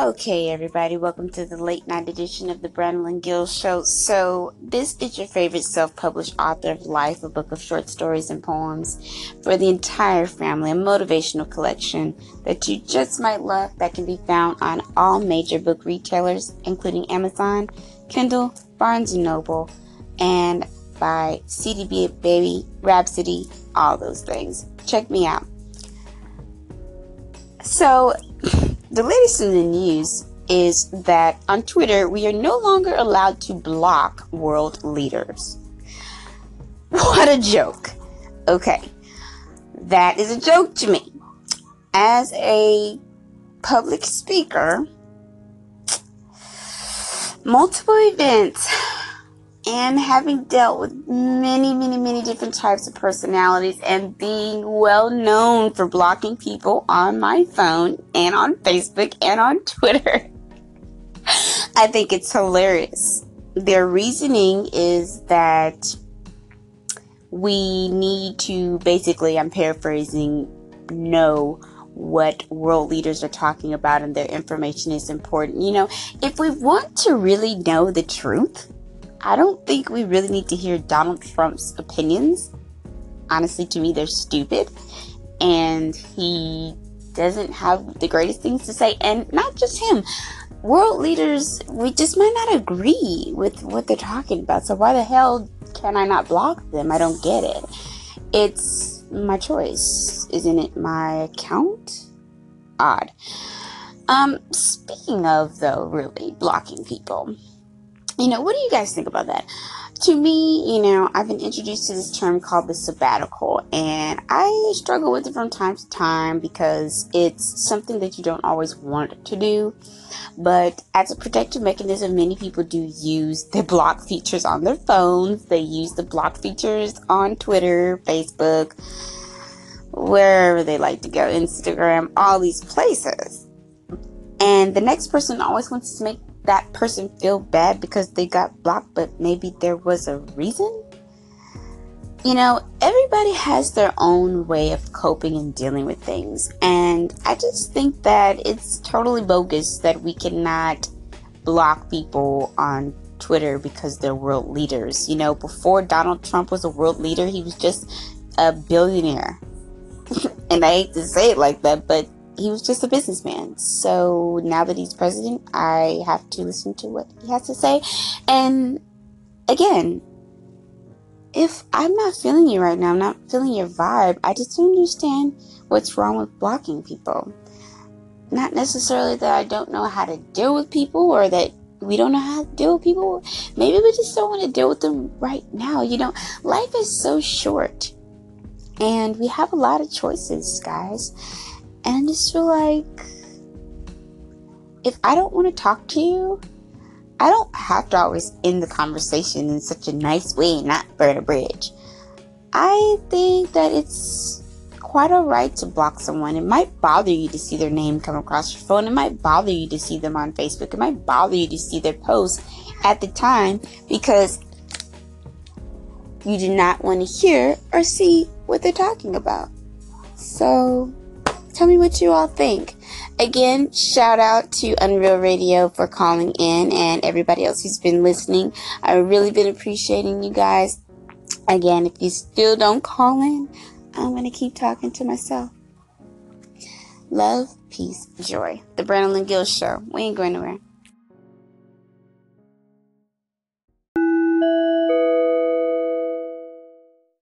Okay, everybody, welcome to the late night edition of the Brandon Gill Show. So, this is your favorite self published author of Life, a book of short stories and poems for the entire family, a motivational collection that you just might love that can be found on all major book retailers, including Amazon, Kindle, Barnes and Noble, and by CD Baby, Rhapsody, all those things. Check me out. So, the latest in the news is that on Twitter, we are no longer allowed to block world leaders. What a joke. Okay, that is a joke to me. As a public speaker, multiple events and having dealt with many, many, many different types of personalities and being well known for blocking people on my phone and on Facebook and on Twitter, I think it's hilarious. Their reasoning is that we need to basically, I'm paraphrasing, know what world leaders are talking about and their information is important. You know, if we want to really know the truth, I don't think we really need to hear Donald Trump's opinions. Honestly, to me, they're stupid. And he doesn't have the greatest things to say. And not just him. World leaders, we just might not agree with what they're talking about. So why the hell can I not block them? I don't get it. It's my choice. Isn't it my account? Odd. Um, speaking of though, really blocking people you know, what do you guys think about that? To me, you know, I've been introduced to this term called the sabbatical, and I struggle with it from time to time because it's something that you don't always want to do. But as a protective mechanism, many people do use the block features on their phones. They use the block features on Twitter, Facebook, wherever they like to go, Instagram, all these places. And the next person always wants to make that person feel bad because they got blocked, but maybe there was a reason? You know, everybody has their own way of coping and dealing with things. And I just think that it's totally bogus that we cannot block people on Twitter because they're world leaders. You know, before Donald Trump was a world leader, he was just a billionaire. and I hate to say it like that, but he was just a businessman. So now that he's president, I have to listen to what he has to say. And again, if I'm not feeling you right now, I'm not feeling your vibe, I just don't understand what's wrong with blocking people. Not necessarily that I don't know how to deal with people or that we don't know how to deal with people. Maybe we just don't want to deal with them right now. You know, life is so short and we have a lot of choices, guys. And just feel like if I don't want to talk to you, I don't have to always end the conversation in such a nice way not burn a bridge. I think that it's quite alright to block someone. It might bother you to see their name come across your phone. It might bother you to see them on Facebook. It might bother you to see their posts at the time because you do not want to hear or see what they're talking about. So Tell me what you all think. Again, shout out to Unreal Radio for calling in and everybody else who's been listening. I've really been appreciating you guys. Again, if you still don't call in, I'm going to keep talking to myself. Love, peace, joy. The Brandon Gill Show. We ain't going nowhere.